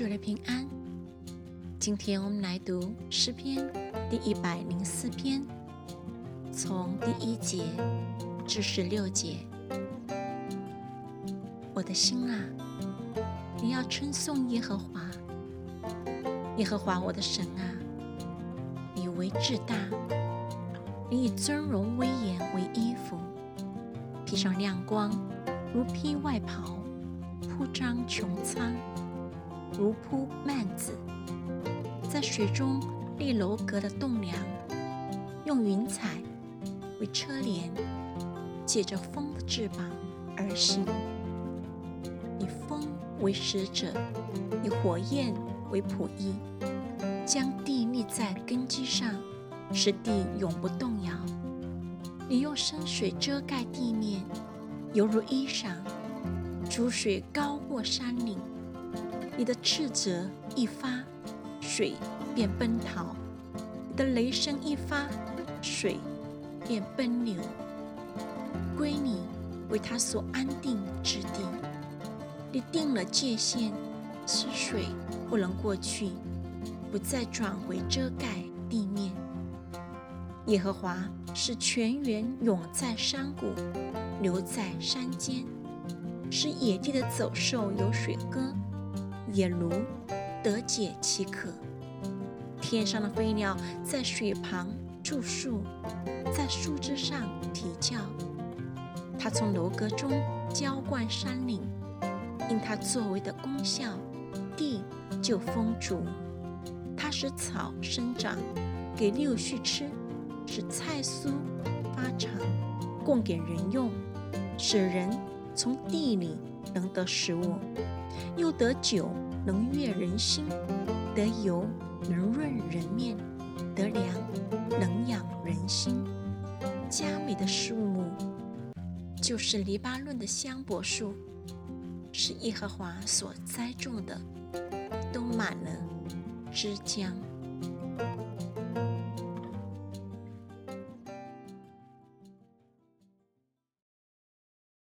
主的平安。今天我们来读诗篇第一百零四篇，从第一节至十六节。我的心啊，你要称颂耶和华，耶和华我的神啊，你为至大，你以尊荣威严为衣服，披上亮光如披外袍，铺张穹苍如铺幔子，在水中立楼阁的栋梁，用云彩为车帘，借着风的翅膀而行。以风为使者，以火焰为仆役，将地立在根基上，使地永不动摇。你用深水遮盖地面，犹如衣裳；珠水高过山岭。你的斥责一发，水便奔逃；你的雷声一发，水便奔流。归你为他所安定之地。你定了界限，使水不能过去，不再转回遮盖地面。耶和华是泉源涌在山谷，流在山间，使野地的走兽有水喝，野驴得解其渴。天上的飞鸟在水旁住宿，在树枝上啼叫。它从楼阁中浇灌山岭。因它作为的功效，地就丰足；它使草生长，给六畜吃；使菜蔬发长，供给人用；使人从地里能得食物，又得酒能悦人心，得油能润人面，得粮能养人心。佳美的树木，就是黎巴嫩的香柏树。是耶和华所栽种的，都满了枝浆。